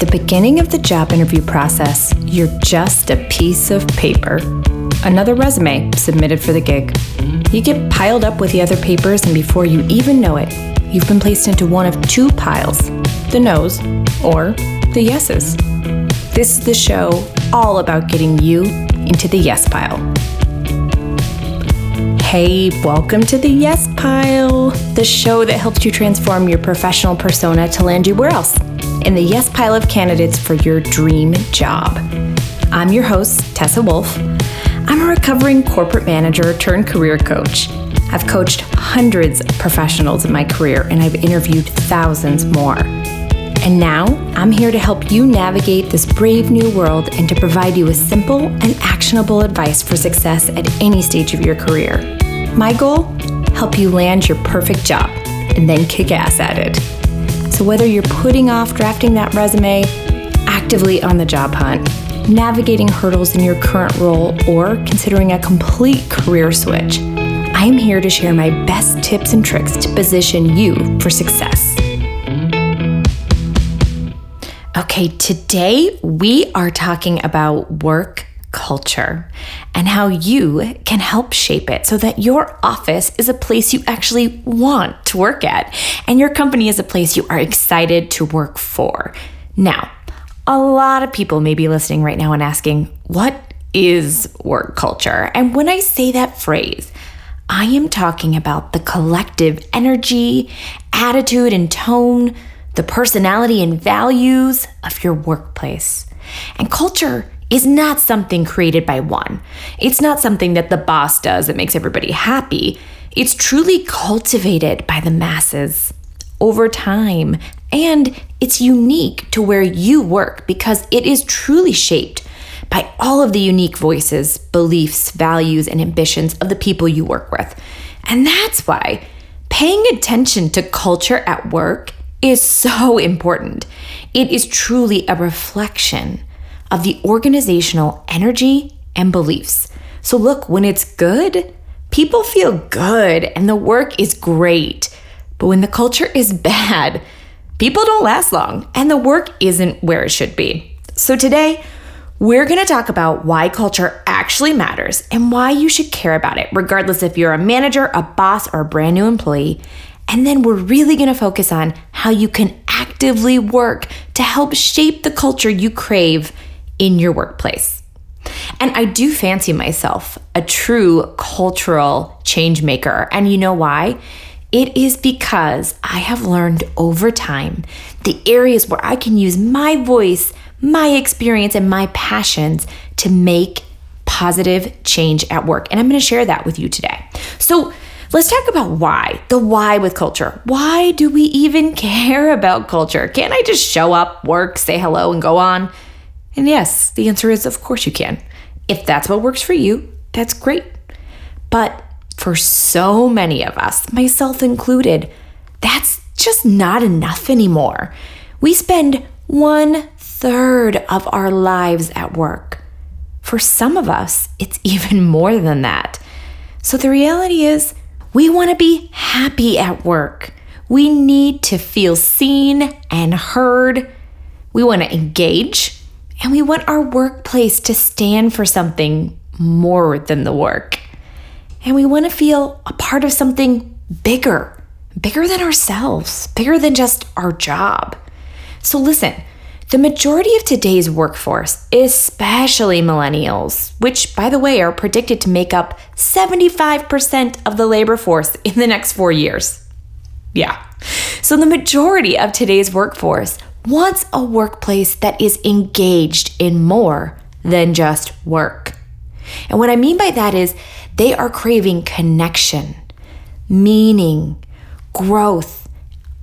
the beginning of the job interview process, you're just a piece of paper. Another resume submitted for the gig. You get piled up with the other papers, and before you even know it, you've been placed into one of two piles the no's or the yeses. This is the show all about getting you into the yes pile. Hey, welcome to the Yes Pile, the show that helps you transform your professional persona to land you where else? In the Yes Pile of candidates for your dream job. I'm your host, Tessa Wolf. I'm a recovering corporate manager turned career coach. I've coached hundreds of professionals in my career and I've interviewed thousands more. And now I'm here to help you navigate this brave new world and to provide you with simple and actionable advice for success at any stage of your career. My goal? Help you land your perfect job and then kick ass at it. So, whether you're putting off drafting that resume, actively on the job hunt, navigating hurdles in your current role, or considering a complete career switch, I'm here to share my best tips and tricks to position you for success. Okay, today we are talking about work culture and how you can help shape it so that your office is a place you actually want to work at and your company is a place you are excited to work for. Now, a lot of people may be listening right now and asking, what is work culture? And when I say that phrase, I am talking about the collective energy, attitude, and tone, the personality and values of your workplace. And culture is not something created by one. It's not something that the boss does that makes everybody happy. It's truly cultivated by the masses over time. And it's unique to where you work because it is truly shaped by all of the unique voices, beliefs, values, and ambitions of the people you work with. And that's why paying attention to culture at work is so important. It is truly a reflection of the organizational energy and beliefs. So, look, when it's good, people feel good and the work is great. But when the culture is bad, people don't last long and the work isn't where it should be. So, today, we're going to talk about why culture actually matters and why you should care about it, regardless if you're a manager, a boss, or a brand new employee. And then we're really going to focus on how you can actively work to help shape the culture you crave in your workplace. And I do fancy myself a true cultural change maker. And you know why? It is because I have learned over time the areas where I can use my voice, my experience, and my passions to make positive change at work. And I'm going to share that with you today. So, let's talk about why the why with culture. Why do we even care about culture? Can't I just show up, work, say hello, and go on? And yes, the answer is of course you can. If that's what works for you, that's great. But for so many of us, myself included, that's just not enough anymore. We spend one third of our lives at work. For some of us, it's even more than that. So the reality is, we want to be happy at work. We need to feel seen and heard. We want to engage and we want our workplace to stand for something more than the work. And we want to feel a part of something bigger, bigger than ourselves, bigger than just our job. So, listen, the majority of today's workforce, especially millennials, which, by the way, are predicted to make up 75% of the labor force in the next four years. Yeah. So, the majority of today's workforce wants a workplace that is engaged in more than just work. And what I mean by that is they are craving connection, meaning, growth,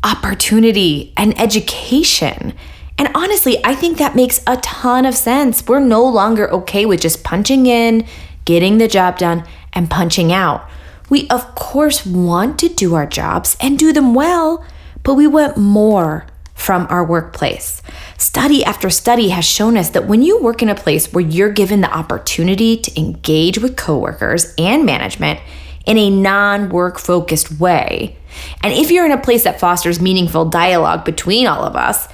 opportunity, and education. And honestly, I think that makes a ton of sense. We're no longer okay with just punching in, getting the job done, and punching out. We, of course, want to do our jobs and do them well, but we want more from our workplace. Study after study has shown us that when you work in a place where you're given the opportunity to engage with coworkers and management in a non work focused way, and if you're in a place that fosters meaningful dialogue between all of us,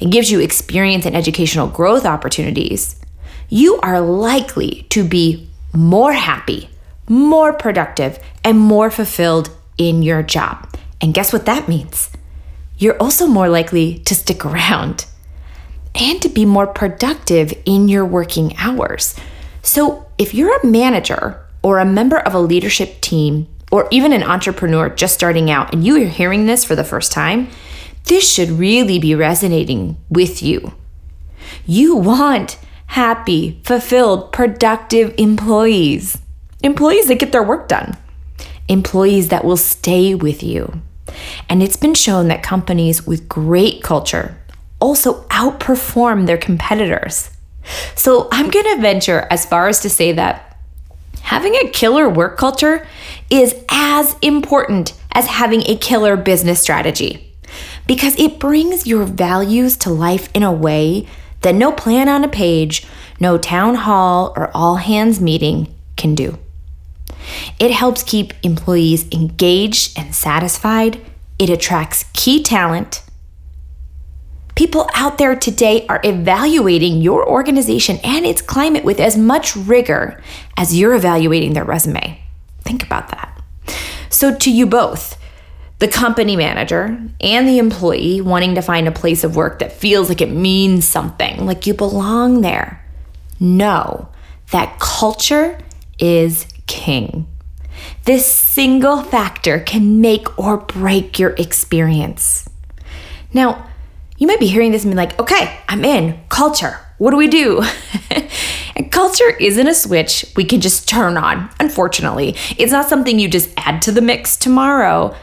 and gives you experience and educational growth opportunities, you are likely to be more happy, more productive, and more fulfilled in your job. And guess what that means? You're also more likely to stick around and to be more productive in your working hours. So, if you're a manager or a member of a leadership team or even an entrepreneur just starting out and you are hearing this for the first time, this should really be resonating with you. You want happy, fulfilled, productive employees. Employees that get their work done. Employees that will stay with you. And it's been shown that companies with great culture also outperform their competitors. So I'm going to venture as far as to say that having a killer work culture is as important as having a killer business strategy because it brings your values to life in a way that no plan on a page, no town hall, or all hands meeting can do. It helps keep employees engaged and satisfied. It attracts key talent People out there today are evaluating your organization and its climate with as much rigor as you're evaluating their resume. Think about that. So, to you both, the company manager and the employee wanting to find a place of work that feels like it means something, like you belong there, know that culture is king. This single factor can make or break your experience. Now, you might be hearing this and be like, okay, I'm in. Culture. What do we do? and culture isn't a switch we can just turn on, unfortunately. It's not something you just add to the mix tomorrow.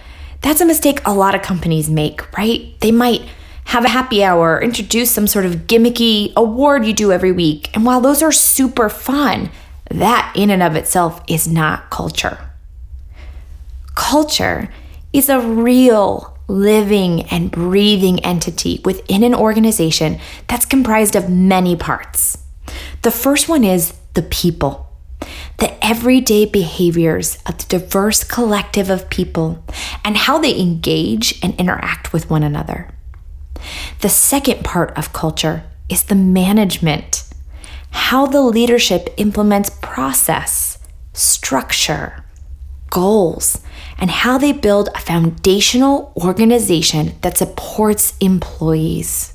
That's a mistake a lot of companies make, right? They might have a happy hour, introduce some sort of gimmicky award you do every week. And while those are super fun, that in and of itself is not culture. Culture is a real living and breathing entity within an organization that's comprised of many parts. The first one is the people, the everyday behaviors of the diverse collective of people and how they engage and interact with one another. The second part of culture is the management, how the leadership implements process, structure, goals, and how they build a foundational organization that supports employees.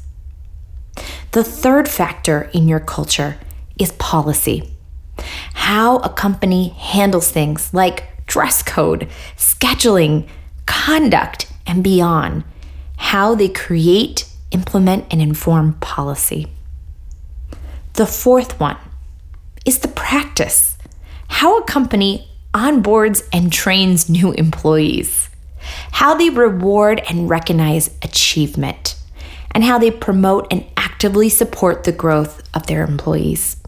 The third factor in your culture is policy. How a company handles things like dress code, scheduling, conduct, and beyond. How they create, implement, and inform policy. The fourth one is the practice. How a company onboards and trains new employees, how they reward and recognize achievement, and how they promote and actively support the growth of their employees.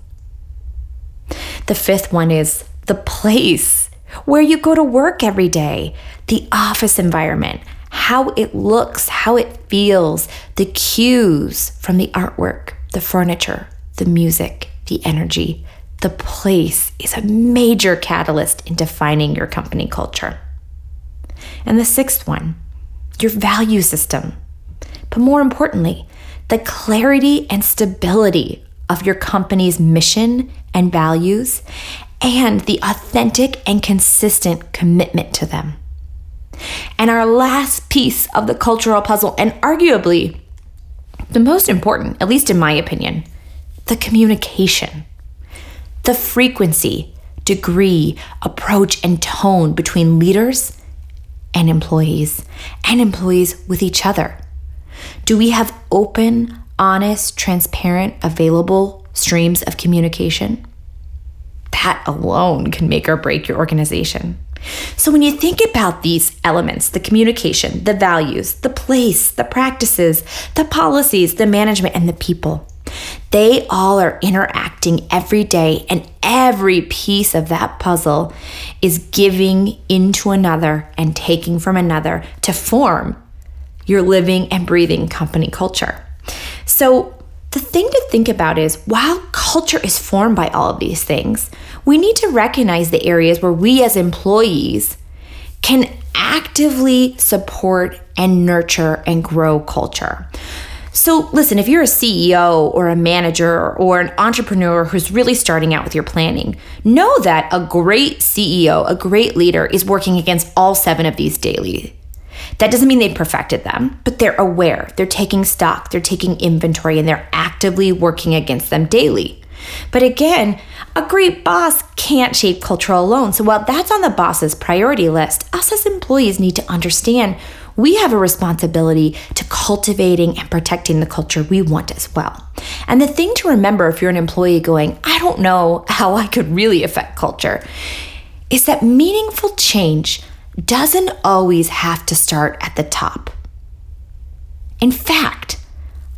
The fifth one is the place where you go to work every day, the office environment, how it looks, how it feels, the cues from the artwork, the furniture, the music, the energy, the place is a major catalyst in defining your company culture. And the sixth one, your value system. But more importantly, the clarity and stability of your company's mission and values and the authentic and consistent commitment to them. And our last piece of the cultural puzzle, and arguably the most important, at least in my opinion, the communication the frequency, degree, approach, and tone between leaders and employees, and employees with each other? Do we have open, honest, transparent, available streams of communication? That alone can make or break your organization. So, when you think about these elements the communication, the values, the place, the practices, the policies, the management, and the people they all are interacting every day, and every piece of that puzzle is giving into another and taking from another to form your living and breathing company culture. So, the thing to think about is while culture is formed by all of these things, we need to recognize the areas where we as employees can actively support and nurture and grow culture. So, listen, if you're a CEO or a manager or an entrepreneur who's really starting out with your planning, know that a great CEO, a great leader, is working against all seven of these daily. That doesn't mean they've perfected them, but they're aware, they're taking stock, they're taking inventory, and they're actively working against them daily. But again, a great boss can't shape culture alone. So while that's on the boss's priority list, us as employees need to understand we have a responsibility to cultivating and protecting the culture we want as well. And the thing to remember if you're an employee going, I don't know how I could really affect culture, is that meaningful change doesn't always have to start at the top. In fact,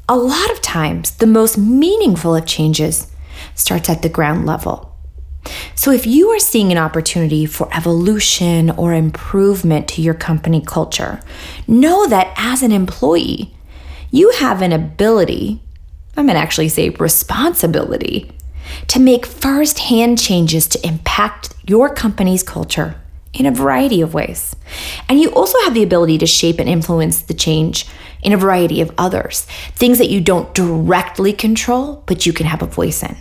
a lot of times the most meaningful of changes starts at the ground level. So, if you are seeing an opportunity for evolution or improvement to your company culture, know that as an employee, you have an ability, I'm to actually say responsibility, to make first hand changes to impact your company's culture in a variety of ways. And you also have the ability to shape and influence the change in a variety of others, things that you don't directly control, but you can have a voice in.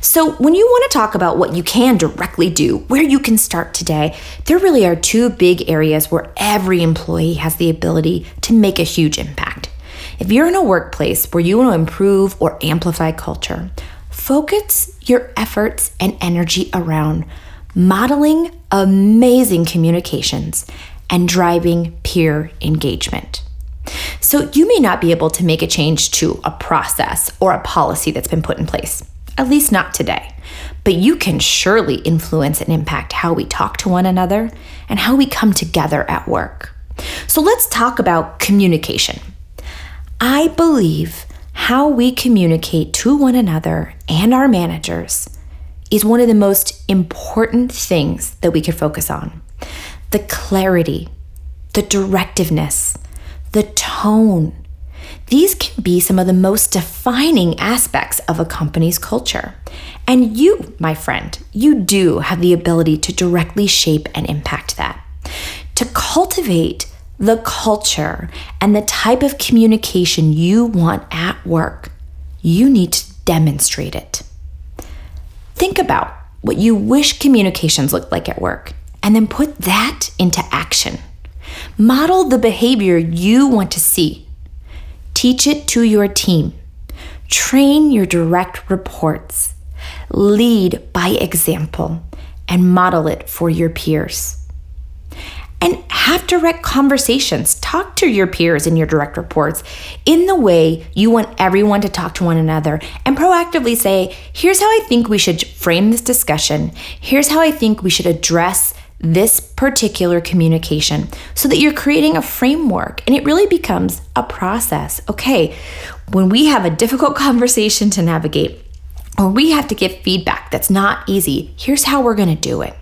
So, when you want to talk about what you can directly do, where you can start today, there really are two big areas where every employee has the ability to make a huge impact. If you're in a workplace where you want to improve or amplify culture, focus your efforts and energy around modeling amazing communications and driving peer engagement. So, you may not be able to make a change to a process or a policy that's been put in place at least not today. But you can surely influence and impact how we talk to one another and how we come together at work. So let's talk about communication. I believe how we communicate to one another and our managers is one of the most important things that we could focus on. The clarity, the directiveness, the tone, these can be some of the most defining aspects of a company's culture. And you, my friend, you do have the ability to directly shape and impact that. To cultivate the culture and the type of communication you want at work, you need to demonstrate it. Think about what you wish communications looked like at work and then put that into action. Model the behavior you want to see Teach it to your team. Train your direct reports. Lead by example and model it for your peers. And have direct conversations. Talk to your peers and your direct reports in the way you want everyone to talk to one another and proactively say, here's how I think we should frame this discussion. Here's how I think we should address this particular communication so that you're creating a framework and it really becomes a process. Okay, when we have a difficult conversation to navigate or we have to give feedback that's not easy, here's how we're going to do it.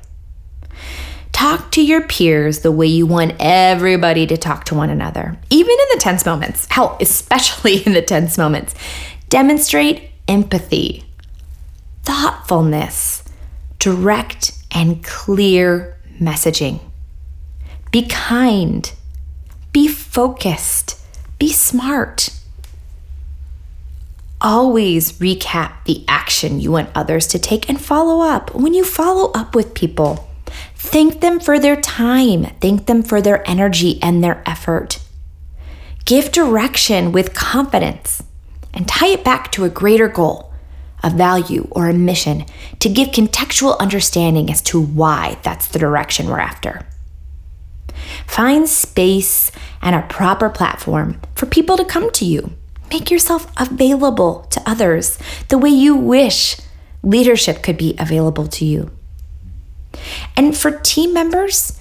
Talk to your peers the way you want everybody to talk to one another, even in the tense moments. Hell, especially in the tense moments. Demonstrate empathy, thoughtfulness, direct and clear messaging. Be kind. Be focused. Be smart. Always recap the action you want others to take and follow up. When you follow up with people, thank them for their time, thank them for their energy and their effort. Give direction with confidence and tie it back to a greater goal a value, or a mission to give contextual understanding as to why that's the direction we're after. Find space and a proper platform for people to come to you. Make yourself available to others the way you wish leadership could be available to you. And for team members,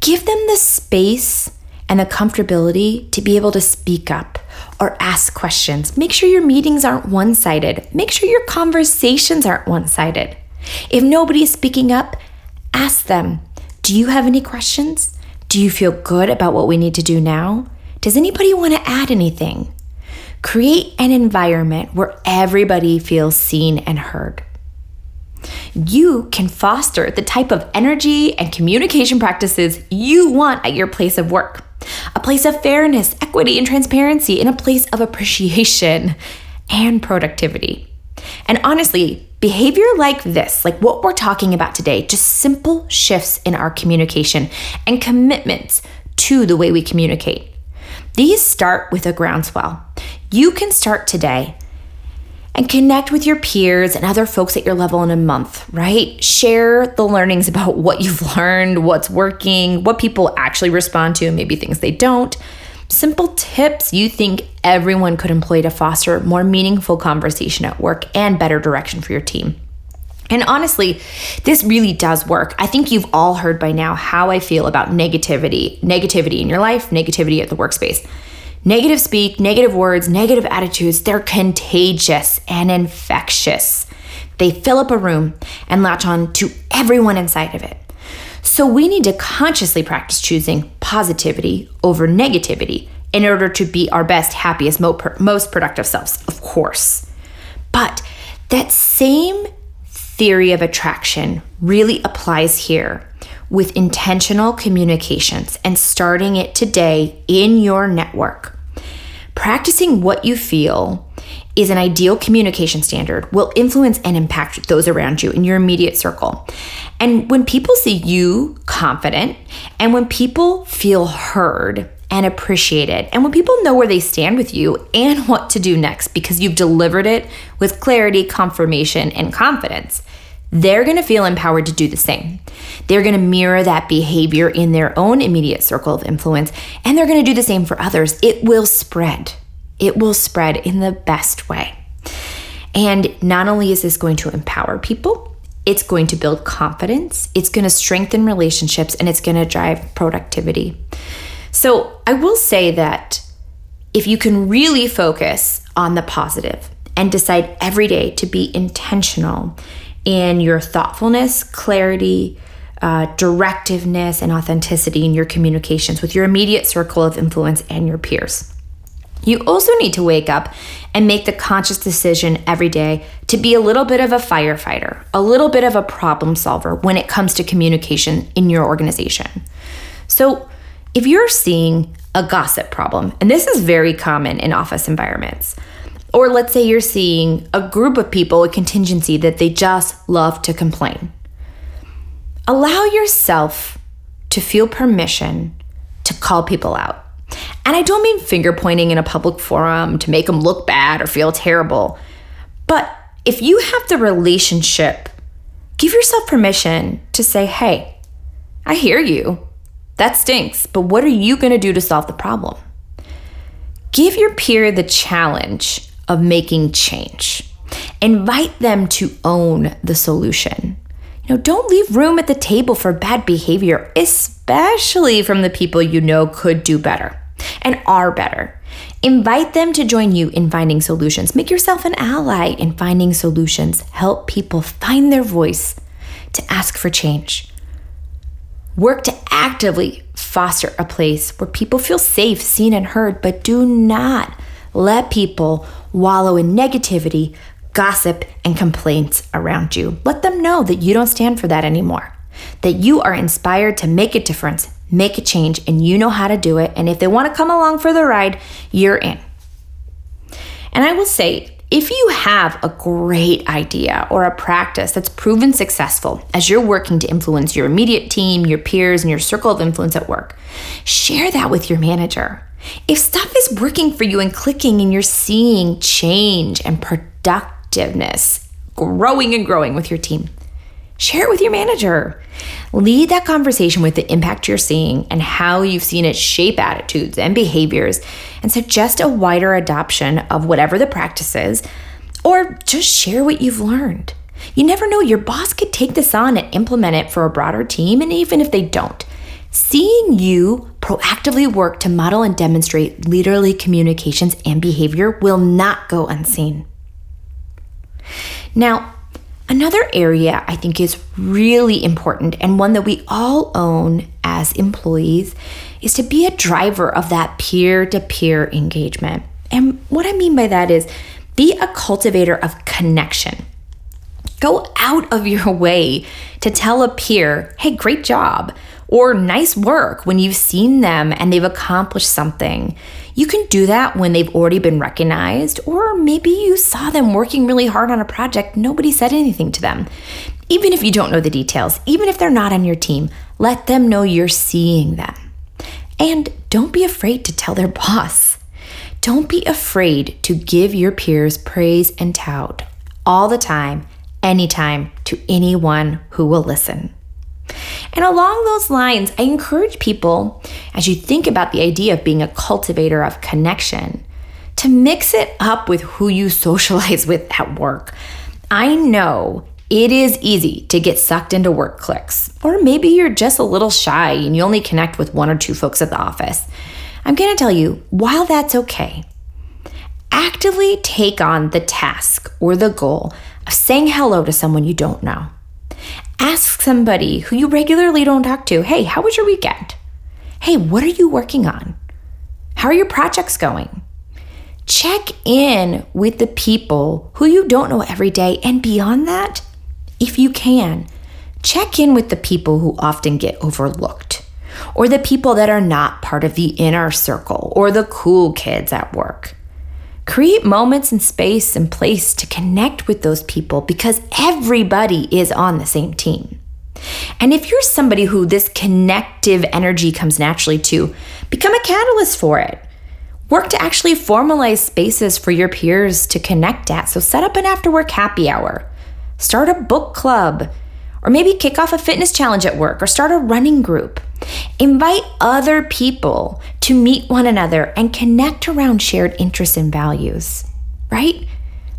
give them the space and the comfortability to be able to speak up or ask questions. Make sure your meetings aren't one sided. Make sure your conversations aren't one sided. If nobody is speaking up, ask them Do you have any questions? Do you feel good about what we need to do now? Does anybody want to add anything? Create an environment where everybody feels seen and heard. You can foster the type of energy and communication practices you want at your place of work. A place of fairness, equity, and transparency, and a place of appreciation and productivity. And honestly, behavior like this, like what we're talking about today, just simple shifts in our communication and commitments to the way we communicate. These start with a groundswell. You can start today and connect with your peers and other folks at your level in a month, right? Share the learnings about what you've learned, what's working, what people actually respond to, maybe things they don't. Simple tips you think everyone could employ to foster more meaningful conversation at work and better direction for your team. And honestly, this really does work. I think you've all heard by now how I feel about negativity, negativity in your life, negativity at the workspace. Negative speak, negative words, negative attitudes, they're contagious and infectious. They fill up a room and latch on to everyone inside of it. So we need to consciously practice choosing positivity over negativity in order to be our best, happiest, most productive selves, of course. But that same theory of attraction really applies here with intentional communications and starting it today in your network. Practicing what you feel is an ideal communication standard will influence and impact those around you in your immediate circle. And when people see you confident and when people feel heard and appreciated, and when people know where they stand with you and what to do next because you've delivered it with clarity, confirmation, and confidence, they're going to feel empowered to do the same. They're going to mirror that behavior in their own immediate circle of influence, and they're going to do the same for others. It will spread. It will spread in the best way. And not only is this going to empower people, it's going to build confidence, it's going to strengthen relationships, and it's going to drive productivity. So I will say that if you can really focus on the positive and decide every day to be intentional in your thoughtfulness, clarity, uh, directiveness, and authenticity in your communications with your immediate circle of influence and your peers. You also need to wake up and make the conscious decision every day to be a little bit of a firefighter, a little bit of a problem solver when it comes to communication in your organization. So, if you're seeing a gossip problem, and this is very common in office environments, or let's say you're seeing a group of people, a contingency that they just love to complain. Allow yourself to feel permission to call people out. And I don't mean finger pointing in a public forum to make them look bad or feel terrible. But if you have the relationship, give yourself permission to say, hey, I hear you. That stinks, but what are you going to do to solve the problem? Give your peer the challenge of making change. Invite them to own the solution. You know, don't leave room at the table for bad behavior, especially from the people you know could do better and are better. Invite them to join you in finding solutions. Make yourself an ally in finding solutions. Help people find their voice to ask for change. Work to actively foster a place where people feel safe, seen, and heard, but do not let people wallow in negativity, gossip, and complaints around you. Let them know that you don't stand for that anymore, that you are inspired to make a difference, make a change, and you know how to do it. And if they want to come along for the ride, you're in. And I will say, if you have a great idea or a practice that's proven successful as you're working to influence your immediate team, your peers, and your circle of influence at work, share that with your manager. If stuff is working for you and clicking and you're seeing change and productiveness growing and growing with your team, share it with your manager. Lead that conversation with the impact you're seeing and how you've seen it shape attitudes and behaviors, and suggest a wider adoption of whatever the practice is, or just share what you've learned. You never know, your boss could take this on and implement it for a broader team, and even if they don't, Seeing you proactively work to model and demonstrate leaderly communications and behavior will not go unseen. Now, another area I think is really important and one that we all own as employees is to be a driver of that peer to peer engagement. And what I mean by that is be a cultivator of connection. Go out of your way to tell a peer, hey, great job or nice work when you've seen them and they've accomplished something. You can do that when they've already been recognized, or maybe you saw them working really hard on a project, nobody said anything to them. Even if you don't know the details, even if they're not on your team, let them know you're seeing them. And don't be afraid to tell their boss. Don't be afraid to give your peers praise and tout all the time, anytime, to anyone who will listen. And along those lines, I encourage people, as you think about the idea of being a cultivator of connection, to mix it up with who you socialize with at work. I know it is easy to get sucked into work cliques, or maybe you're just a little shy and you only connect with one or two folks at the office. I'm going to tell you, while that's okay, actively take on the task or the goal of saying hello to someone you don't know. Ask somebody who you regularly don't talk to, hey, how was your weekend? Hey, what are you working on? How are your projects going? Check in with the people who you don't know every day. And beyond that, if you can, check in with the people who often get overlooked, or the people that are not part of the inner circle, or the cool kids at work. Create moments and space and place to connect with those people because everybody is on the same team. And if you're somebody who this connective energy comes naturally to, become a catalyst for it. Work to actually formalize spaces for your peers to connect at. So set up an after work happy hour, start a book club, or maybe kick off a fitness challenge at work or start a running group. Invite other people to meet one another and connect around shared interests and values, right?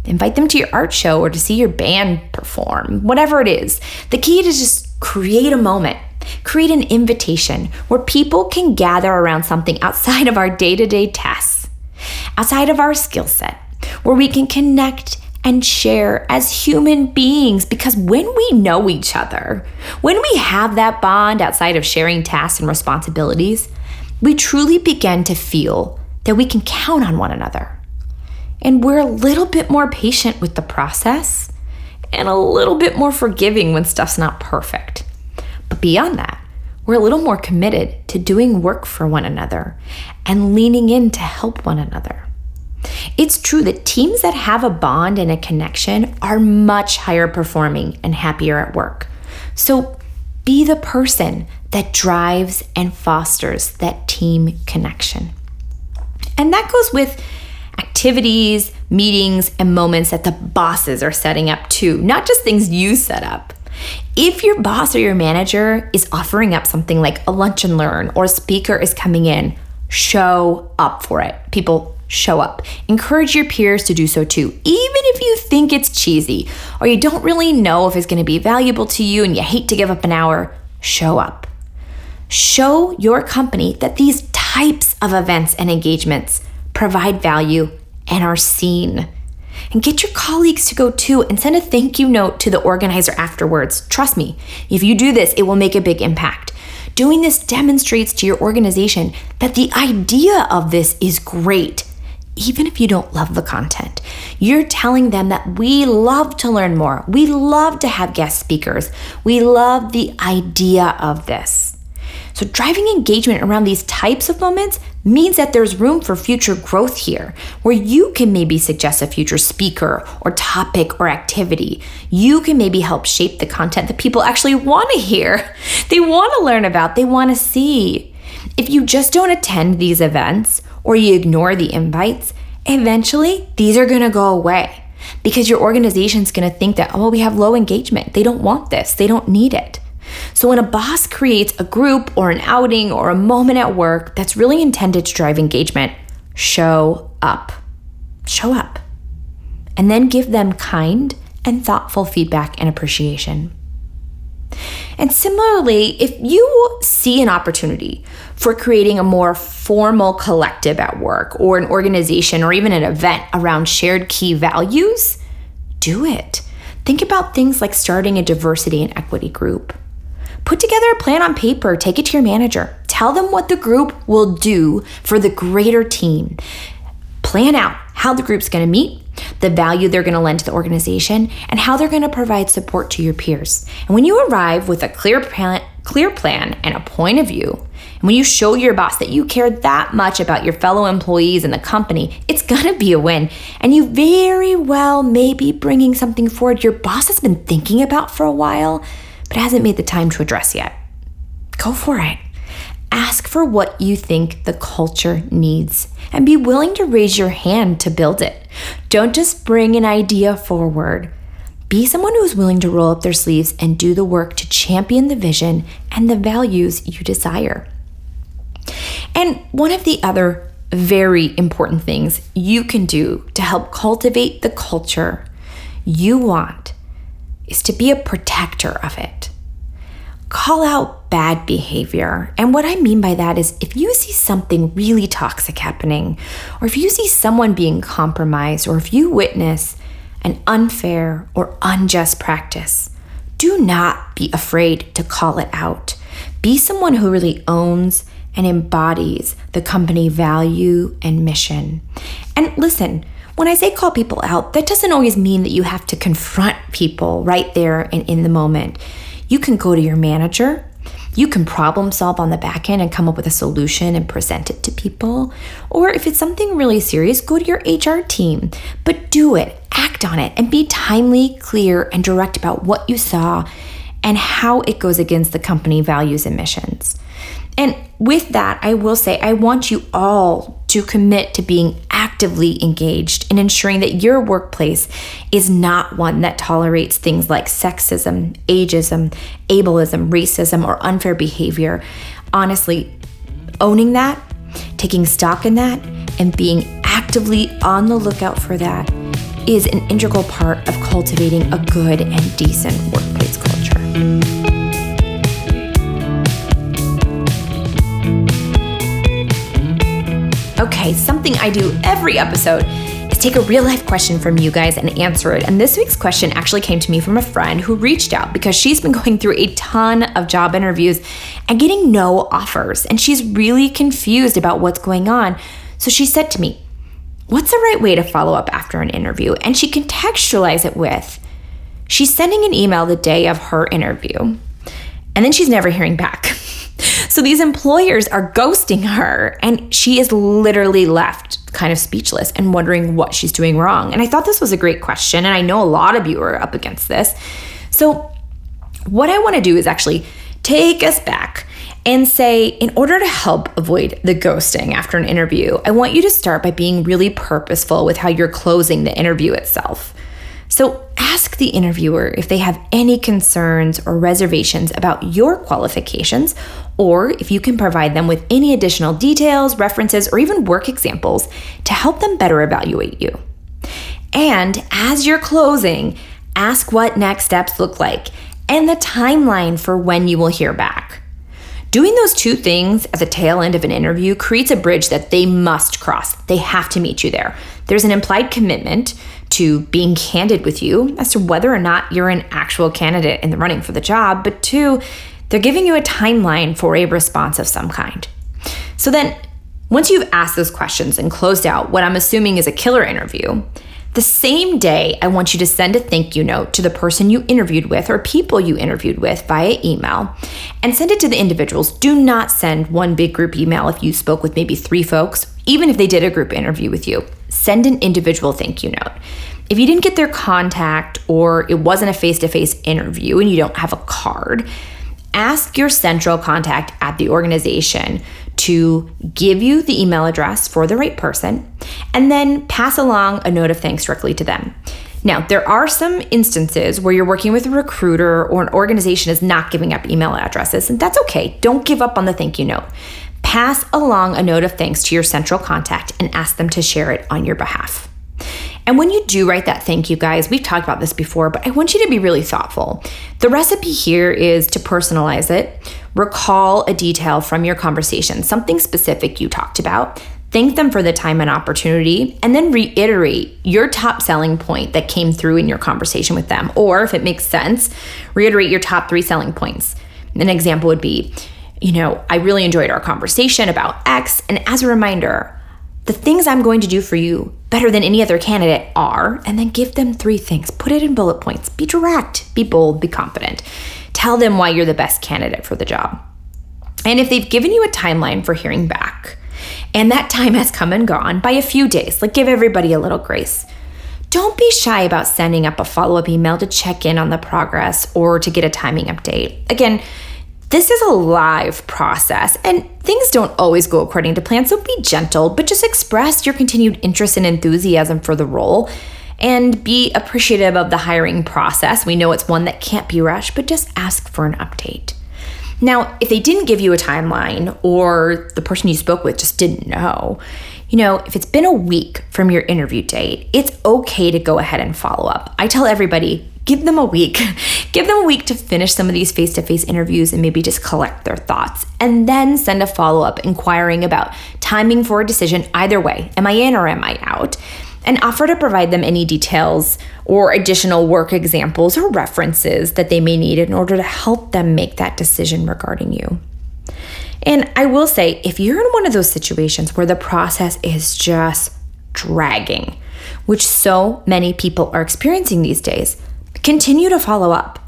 Invite them to your art show or to see your band perform, whatever it is. The key is just create a moment, create an invitation where people can gather around something outside of our day to day tasks, outside of our skill set, where we can connect and share as human beings because when we know each other, when we have that bond outside of sharing tasks and responsibilities, we truly begin to feel that we can count on one another. And we're a little bit more patient with the process and a little bit more forgiving when stuff's not perfect. But beyond that, we're a little more committed to doing work for one another and leaning in to help one another. It's true that teams that have a bond and a connection are much higher performing and happier at work. So be the person that drives and fosters that team connection. And that goes with activities, meetings, and moments that the bosses are setting up too, not just things you set up. If your boss or your manager is offering up something like a lunch and learn or a speaker is coming in, show up for it. People, show up. Encourage your peers to do so too, even if you think it's cheesy or you don't really know if it's going to be valuable to you and you hate to give up an hour. Show up. Show your company that these types of events and engagements provide value and are seen. And get your colleagues to go too and send a thank you note to the organizer afterwards. Trust me, if you do this, it will make a big impact. Doing this demonstrates to your organization that the idea of this is great even if you don't love the content. You're telling them that we love to learn more. We love to have guest speakers. We love the idea of this. So, driving engagement around these types of moments means that there's room for future growth here, where you can maybe suggest a future speaker or topic or activity. You can maybe help shape the content that people actually want to hear, they want to learn about, they want to see. If you just don't attend these events or you ignore the invites, eventually these are going to go away because your organization's going to think that, oh, we have low engagement. They don't want this, they don't need it. So when a boss creates a group or an outing or a moment at work that's really intended to drive engagement, show up. Show up. And then give them kind and thoughtful feedback and appreciation. And similarly, if you see an opportunity for creating a more formal collective at work or an organization or even an event around shared key values, do it. Think about things like starting a diversity and equity group. Put together a plan on paper, take it to your manager. Tell them what the group will do for the greater team. Plan out how the group's going to meet, the value they're going to lend to the organization, and how they're going to provide support to your peers. And when you arrive with a clear plan, clear plan, and a point of view, and when you show your boss that you care that much about your fellow employees and the company, it's gonna be a win. And you very well may be bringing something forward your boss has been thinking about for a while, but hasn't made the time to address yet. Go for it. Ask for what you think the culture needs and be willing to raise your hand to build it. Don't just bring an idea forward. Be someone who's willing to roll up their sleeves and do the work to champion the vision and the values you desire. And one of the other very important things you can do to help cultivate the culture you want is to be a protector of it call out bad behavior. And what I mean by that is if you see something really toxic happening, or if you see someone being compromised, or if you witness an unfair or unjust practice, do not be afraid to call it out. Be someone who really owns and embodies the company value and mission. And listen, when I say call people out, that doesn't always mean that you have to confront people right there and in the moment. You can go to your manager. You can problem solve on the back end and come up with a solution and present it to people. Or if it's something really serious, go to your HR team. But do it, act on it, and be timely, clear, and direct about what you saw and how it goes against the company values and missions. And with that, I will say, I want you all to commit to being actively engaged in ensuring that your workplace is not one that tolerates things like sexism, ageism, ableism, racism, or unfair behavior. Honestly, owning that, taking stock in that, and being actively on the lookout for that is an integral part of cultivating a good and decent workplace culture. Okay, something I do every episode is take a real life question from you guys and answer it. And this week's question actually came to me from a friend who reached out because she's been going through a ton of job interviews and getting no offers. And she's really confused about what's going on. So she said to me, What's the right way to follow up after an interview? And she contextualized it with, She's sending an email the day of her interview, and then she's never hearing back. So these employers are ghosting her, and she is literally left kind of speechless and wondering what she's doing wrong. And I thought this was a great question, and I know a lot of you are up against this. So, what I want to do is actually take us back and say, in order to help avoid the ghosting after an interview, I want you to start by being really purposeful with how you're closing the interview itself. So ask the interviewer if they have any concerns or reservations about your qualifications, or if you can provide them with any additional details, references, or even work examples to help them better evaluate you. And as you're closing, ask what next steps look like and the timeline for when you will hear back. Doing those two things at the tail end of an interview creates a bridge that they must cross. They have to meet you there. There's an implied commitment to being candid with you as to whether or not you're an actual candidate in the running for the job, but two, they're giving you a timeline for a response of some kind. So then, once you've asked those questions and closed out what I'm assuming is a killer interview, the same day, I want you to send a thank you note to the person you interviewed with or people you interviewed with via email and send it to the individuals. Do not send one big group email if you spoke with maybe three folks, even if they did a group interview with you send an individual thank you note. If you didn't get their contact or it wasn't a face to face interview and you don't have a card, ask your central contact at the organization to give you the email address for the right person and then pass along a note of thanks directly to them. Now, there are some instances where you're working with a recruiter or an organization is not giving up email addresses, and that's okay. Don't give up on the thank you note pass along a note of thanks to your central contact and ask them to share it on your behalf. And when you do write that thank you, guys, we've talked about this before, but I want you to be really thoughtful. The recipe here is to personalize it, recall a detail from your conversation, something specific you talked about, thank them for the time and opportunity, and then reiterate your top selling point that came through in your conversation with them. Or if it makes sense, reiterate your top three selling points. An example would be, you know, I really enjoyed our conversation about X. And as a reminder, the things I'm going to do for you better than any other candidate are, and then give them three things. Put it in bullet points. Be direct, be bold, be confident. tell them why you're the best candidate for the job. And if they've given you a timeline for hearing back, and that time has come and gone by a few days, like give everybody a little grace. Don't be shy about sending up a follow up email to check in on the progress or to get a timing update. Again, this is a live process and things don't always go according to plan, so be gentle, but just express your continued interest and enthusiasm for the role and be appreciative of the hiring process. We know it's one that can't be rushed, but just ask for an update. Now, if they didn't give you a timeline or the person you spoke with just didn't know, you know, if it's been a week from your interview date, it's okay to go ahead and follow up. I tell everybody, give them a week. give them a week to finish some of these face to face interviews and maybe just collect their thoughts. And then send a follow up inquiring about timing for a decision either way. Am I in or am I out? and offer to provide them any details or additional work examples or references that they may need in order to help them make that decision regarding you. And I will say, if you're in one of those situations where the process is just dragging, which so many people are experiencing these days, continue to follow up.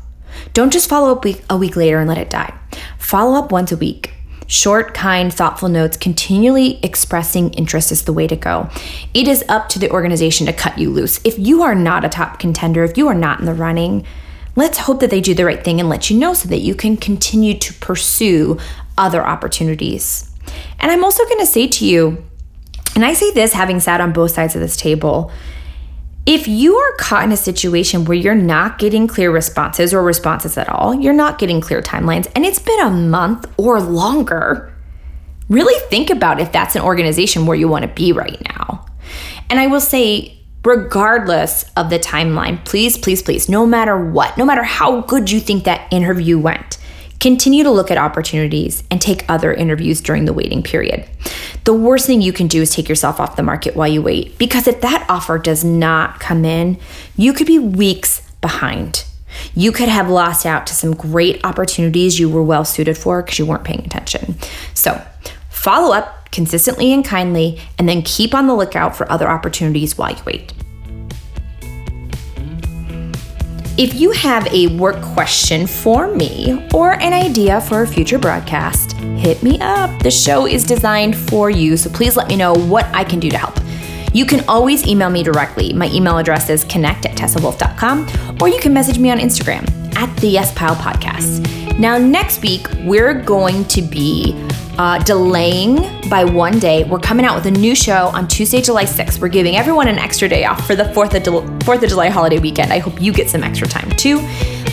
Don't just follow up a week later and let it die. Follow up once a week. Short, kind, thoughtful notes, continually expressing interest is the way to go. It is up to the organization to cut you loose. If you are not a top contender, if you are not in the running, let's hope that they do the right thing and let you know so that you can continue to pursue other opportunities. And I'm also going to say to you, and I say this having sat on both sides of this table, if you are caught in a situation where you're not getting clear responses or responses at all, you're not getting clear timelines, and it's been a month or longer, really think about if that's an organization where you want to be right now. And I will say, regardless of the timeline, please, please, please, no matter what, no matter how good you think that interview went, Continue to look at opportunities and take other interviews during the waiting period. The worst thing you can do is take yourself off the market while you wait, because if that offer does not come in, you could be weeks behind. You could have lost out to some great opportunities you were well suited for because you weren't paying attention. So, follow up consistently and kindly, and then keep on the lookout for other opportunities while you wait. If you have a work question for me or an idea for a future broadcast, hit me up. The show is designed for you, so please let me know what I can do to help. You can always email me directly. My email address is connect at tessawolf.com, or you can message me on Instagram at the Yes Pile Podcast. Now, next week, we're going to be uh, delaying by one day. We're coming out with a new show on Tuesday, July 6th. We're giving everyone an extra day off for the 4th of, Del- 4th of July holiday weekend. I hope you get some extra time too.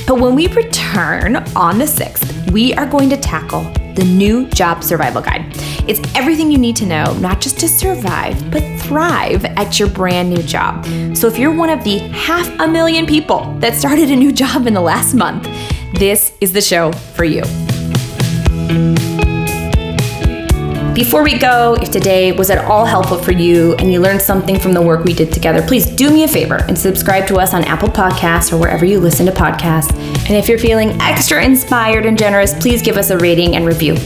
But when we return on the 6th, we are going to tackle the new job survival guide. It's everything you need to know, not just to survive, but thrive at your brand new job. So if you're one of the half a million people that started a new job in the last month, this is the show for you. Before we go, if today was at all helpful for you and you learned something from the work we did together, please do me a favor and subscribe to us on Apple Podcasts or wherever you listen to podcasts. And if you're feeling extra inspired and generous, please give us a rating and review.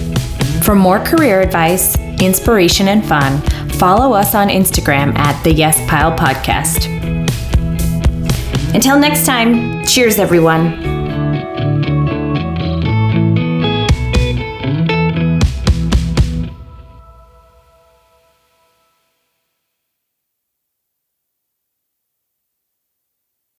For more career advice, inspiration, and fun, follow us on Instagram at the Yes Pile Podcast. Until next time, cheers, everyone.